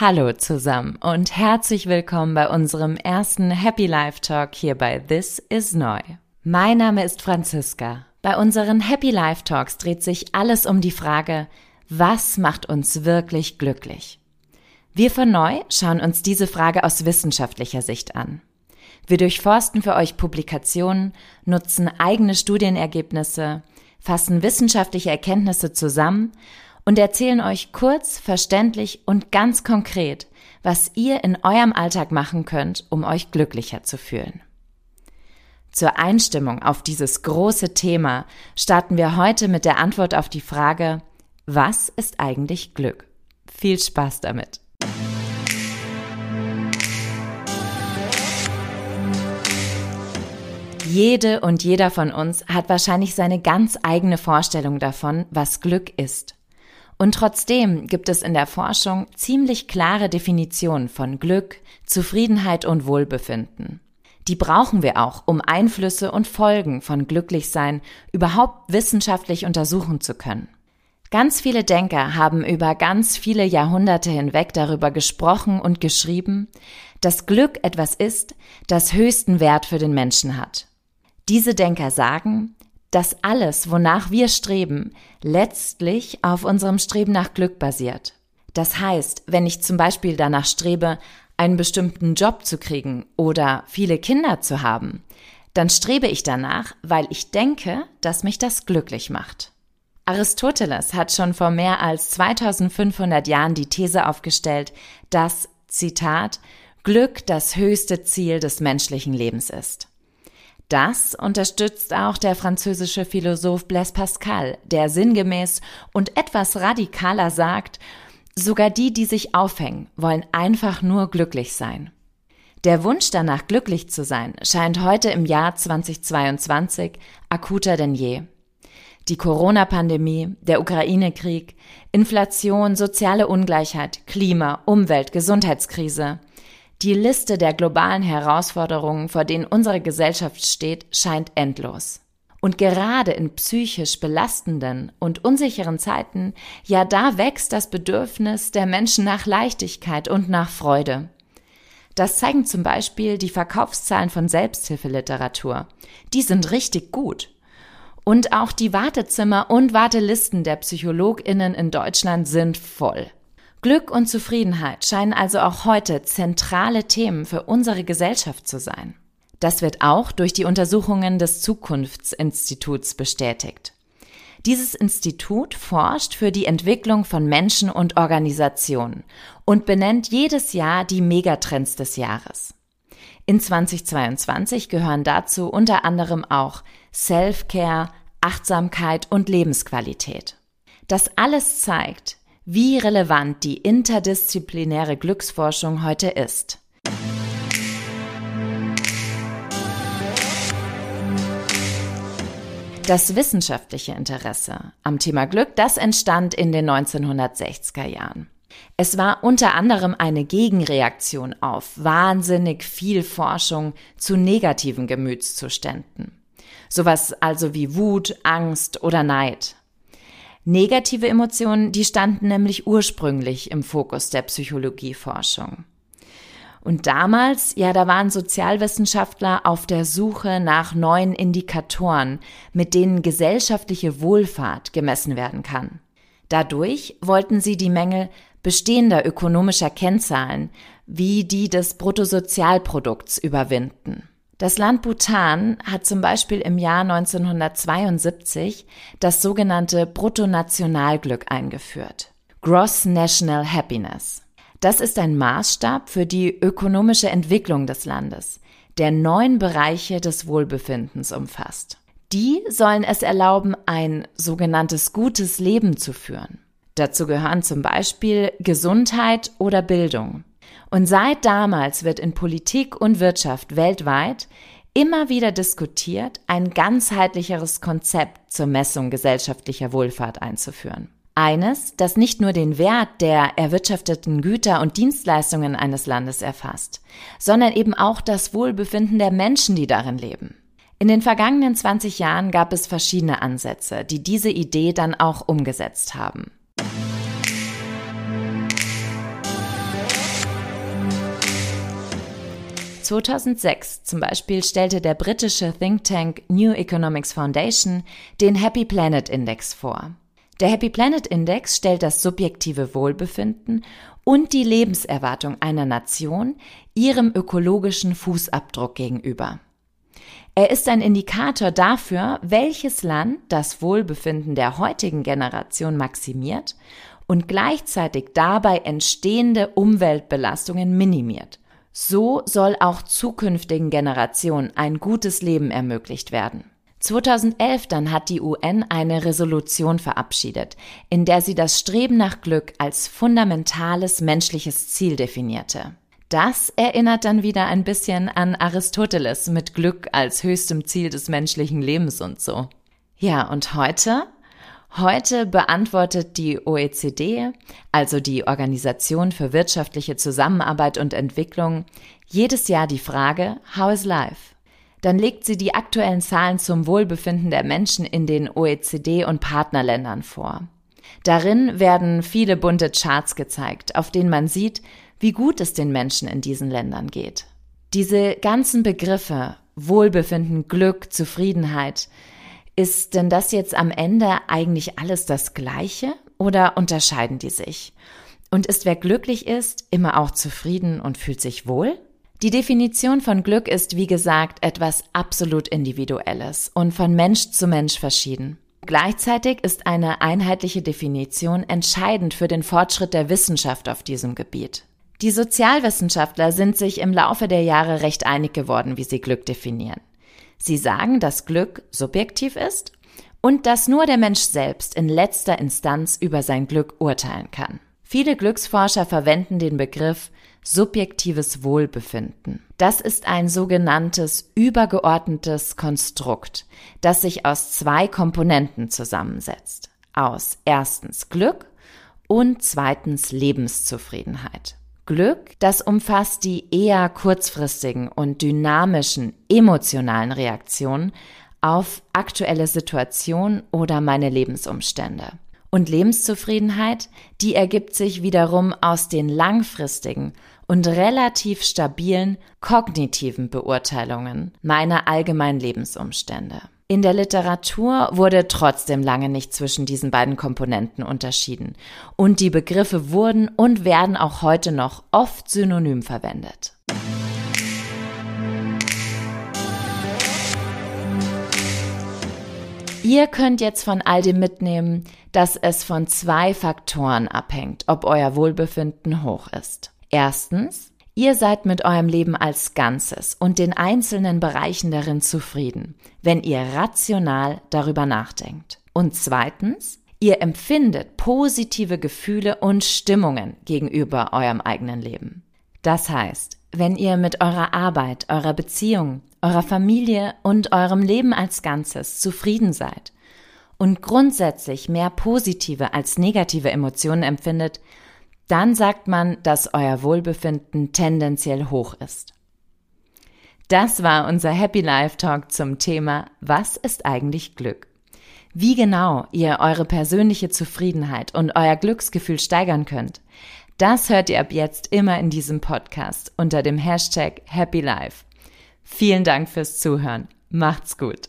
Hallo zusammen und herzlich willkommen bei unserem ersten Happy Life Talk hier bei This is Neu. Mein Name ist Franziska. Bei unseren Happy Life Talks dreht sich alles um die Frage, was macht uns wirklich glücklich? Wir von Neu schauen uns diese Frage aus wissenschaftlicher Sicht an. Wir durchforsten für euch Publikationen, nutzen eigene Studienergebnisse, fassen wissenschaftliche Erkenntnisse zusammen und erzählen euch kurz, verständlich und ganz konkret, was ihr in eurem Alltag machen könnt, um euch glücklicher zu fühlen. Zur Einstimmung auf dieses große Thema starten wir heute mit der Antwort auf die Frage, was ist eigentlich Glück? Viel Spaß damit! Jede und jeder von uns hat wahrscheinlich seine ganz eigene Vorstellung davon, was Glück ist. Und trotzdem gibt es in der Forschung ziemlich klare Definitionen von Glück, Zufriedenheit und Wohlbefinden. Die brauchen wir auch, um Einflüsse und Folgen von Glücklichsein überhaupt wissenschaftlich untersuchen zu können. Ganz viele Denker haben über ganz viele Jahrhunderte hinweg darüber gesprochen und geschrieben, dass Glück etwas ist, das höchsten Wert für den Menschen hat. Diese Denker sagen, dass alles, wonach wir streben, letztlich auf unserem Streben nach Glück basiert. Das heißt, wenn ich zum Beispiel danach strebe, einen bestimmten Job zu kriegen oder viele Kinder zu haben, dann strebe ich danach, weil ich denke, dass mich das glücklich macht. Aristoteles hat schon vor mehr als 2500 Jahren die These aufgestellt, dass, Zitat, Glück das höchste Ziel des menschlichen Lebens ist. Das unterstützt auch der französische Philosoph Blaise Pascal, der sinngemäß und etwas radikaler sagt, sogar die, die sich aufhängen, wollen einfach nur glücklich sein. Der Wunsch danach glücklich zu sein scheint heute im Jahr 2022 akuter denn je. Die Corona-Pandemie, der Ukraine-Krieg, Inflation, soziale Ungleichheit, Klima, Umwelt, Gesundheitskrise, die Liste der globalen Herausforderungen, vor denen unsere Gesellschaft steht, scheint endlos. Und gerade in psychisch belastenden und unsicheren Zeiten, ja da wächst das Bedürfnis der Menschen nach Leichtigkeit und nach Freude. Das zeigen zum Beispiel die Verkaufszahlen von Selbsthilfeliteratur. Die sind richtig gut. Und auch die Wartezimmer und Wartelisten der Psychologinnen in Deutschland sind voll. Glück und Zufriedenheit scheinen also auch heute zentrale Themen für unsere Gesellschaft zu sein. Das wird auch durch die Untersuchungen des Zukunftsinstituts bestätigt. Dieses Institut forscht für die Entwicklung von Menschen und Organisationen und benennt jedes Jahr die Megatrends des Jahres. In 2022 gehören dazu unter anderem auch Self-Care, Achtsamkeit und Lebensqualität. Das alles zeigt, wie relevant die interdisziplinäre Glücksforschung heute ist. Das wissenschaftliche Interesse am Thema Glück, das entstand in den 1960er Jahren. Es war unter anderem eine Gegenreaktion auf wahnsinnig viel Forschung zu negativen Gemütszuständen. Sowas also wie Wut, Angst oder Neid. Negative Emotionen, die standen nämlich ursprünglich im Fokus der Psychologieforschung. Und damals, ja, da waren Sozialwissenschaftler auf der Suche nach neuen Indikatoren, mit denen gesellschaftliche Wohlfahrt gemessen werden kann. Dadurch wollten sie die Mängel bestehender ökonomischer Kennzahlen wie die des Bruttosozialprodukts überwinden. Das Land Bhutan hat zum Beispiel im Jahr 1972 das sogenannte Bruttonationalglück eingeführt. Gross National Happiness. Das ist ein Maßstab für die ökonomische Entwicklung des Landes, der neun Bereiche des Wohlbefindens umfasst. Die sollen es erlauben, ein sogenanntes gutes Leben zu führen. Dazu gehören zum Beispiel Gesundheit oder Bildung, und seit damals wird in Politik und Wirtschaft weltweit immer wieder diskutiert, ein ganzheitlicheres Konzept zur Messung gesellschaftlicher Wohlfahrt einzuführen. Eines, das nicht nur den Wert der erwirtschafteten Güter und Dienstleistungen eines Landes erfasst, sondern eben auch das Wohlbefinden der Menschen, die darin leben. In den vergangenen 20 Jahren gab es verschiedene Ansätze, die diese Idee dann auch umgesetzt haben. 2006 zum Beispiel stellte der britische Think Tank New Economics Foundation den Happy Planet Index vor. Der Happy Planet Index stellt das subjektive Wohlbefinden und die Lebenserwartung einer Nation ihrem ökologischen Fußabdruck gegenüber. Er ist ein Indikator dafür, welches Land das Wohlbefinden der heutigen Generation maximiert und gleichzeitig dabei entstehende Umweltbelastungen minimiert. So soll auch zukünftigen Generationen ein gutes Leben ermöglicht werden. 2011 dann hat die UN eine Resolution verabschiedet, in der sie das Streben nach Glück als fundamentales menschliches Ziel definierte. Das erinnert dann wieder ein bisschen an Aristoteles mit Glück als höchstem Ziel des menschlichen Lebens und so. Ja, und heute? Heute beantwortet die OECD, also die Organisation für wirtschaftliche Zusammenarbeit und Entwicklung, jedes Jahr die Frage, How is life? dann legt sie die aktuellen Zahlen zum Wohlbefinden der Menschen in den OECD- und Partnerländern vor. Darin werden viele bunte Charts gezeigt, auf denen man sieht, wie gut es den Menschen in diesen Ländern geht. Diese ganzen Begriffe Wohlbefinden, Glück, Zufriedenheit, ist denn das jetzt am Ende eigentlich alles das Gleiche oder unterscheiden die sich? Und ist wer glücklich ist, immer auch zufrieden und fühlt sich wohl? Die Definition von Glück ist, wie gesagt, etwas absolut Individuelles und von Mensch zu Mensch verschieden. Gleichzeitig ist eine einheitliche Definition entscheidend für den Fortschritt der Wissenschaft auf diesem Gebiet. Die Sozialwissenschaftler sind sich im Laufe der Jahre recht einig geworden, wie sie Glück definieren. Sie sagen, dass Glück subjektiv ist und dass nur der Mensch selbst in letzter Instanz über sein Glück urteilen kann. Viele Glücksforscher verwenden den Begriff subjektives Wohlbefinden. Das ist ein sogenanntes übergeordnetes Konstrukt, das sich aus zwei Komponenten zusammensetzt. Aus erstens Glück und zweitens Lebenszufriedenheit. Glück, das umfasst die eher kurzfristigen und dynamischen emotionalen Reaktionen auf aktuelle Situationen oder meine Lebensumstände. Und Lebenszufriedenheit, die ergibt sich wiederum aus den langfristigen und relativ stabilen kognitiven Beurteilungen meiner allgemeinen Lebensumstände. In der Literatur wurde trotzdem lange nicht zwischen diesen beiden Komponenten unterschieden und die Begriffe wurden und werden auch heute noch oft synonym verwendet. Ihr könnt jetzt von all dem mitnehmen, dass es von zwei Faktoren abhängt, ob euer Wohlbefinden hoch ist. Erstens, ihr seid mit eurem Leben als Ganzes und den einzelnen Bereichen darin zufrieden, wenn ihr rational darüber nachdenkt. Und zweitens, ihr empfindet positive Gefühle und Stimmungen gegenüber eurem eigenen Leben. Das heißt, wenn ihr mit eurer Arbeit, eurer Beziehung, eurer Familie und eurem Leben als Ganzes zufrieden seid und grundsätzlich mehr positive als negative Emotionen empfindet, dann sagt man, dass euer Wohlbefinden tendenziell hoch ist. Das war unser Happy Life Talk zum Thema Was ist eigentlich Glück? Wie genau ihr eure persönliche Zufriedenheit und euer Glücksgefühl steigern könnt, das hört ihr ab jetzt immer in diesem Podcast unter dem Hashtag Happy Life. Vielen Dank fürs Zuhören. Macht's gut.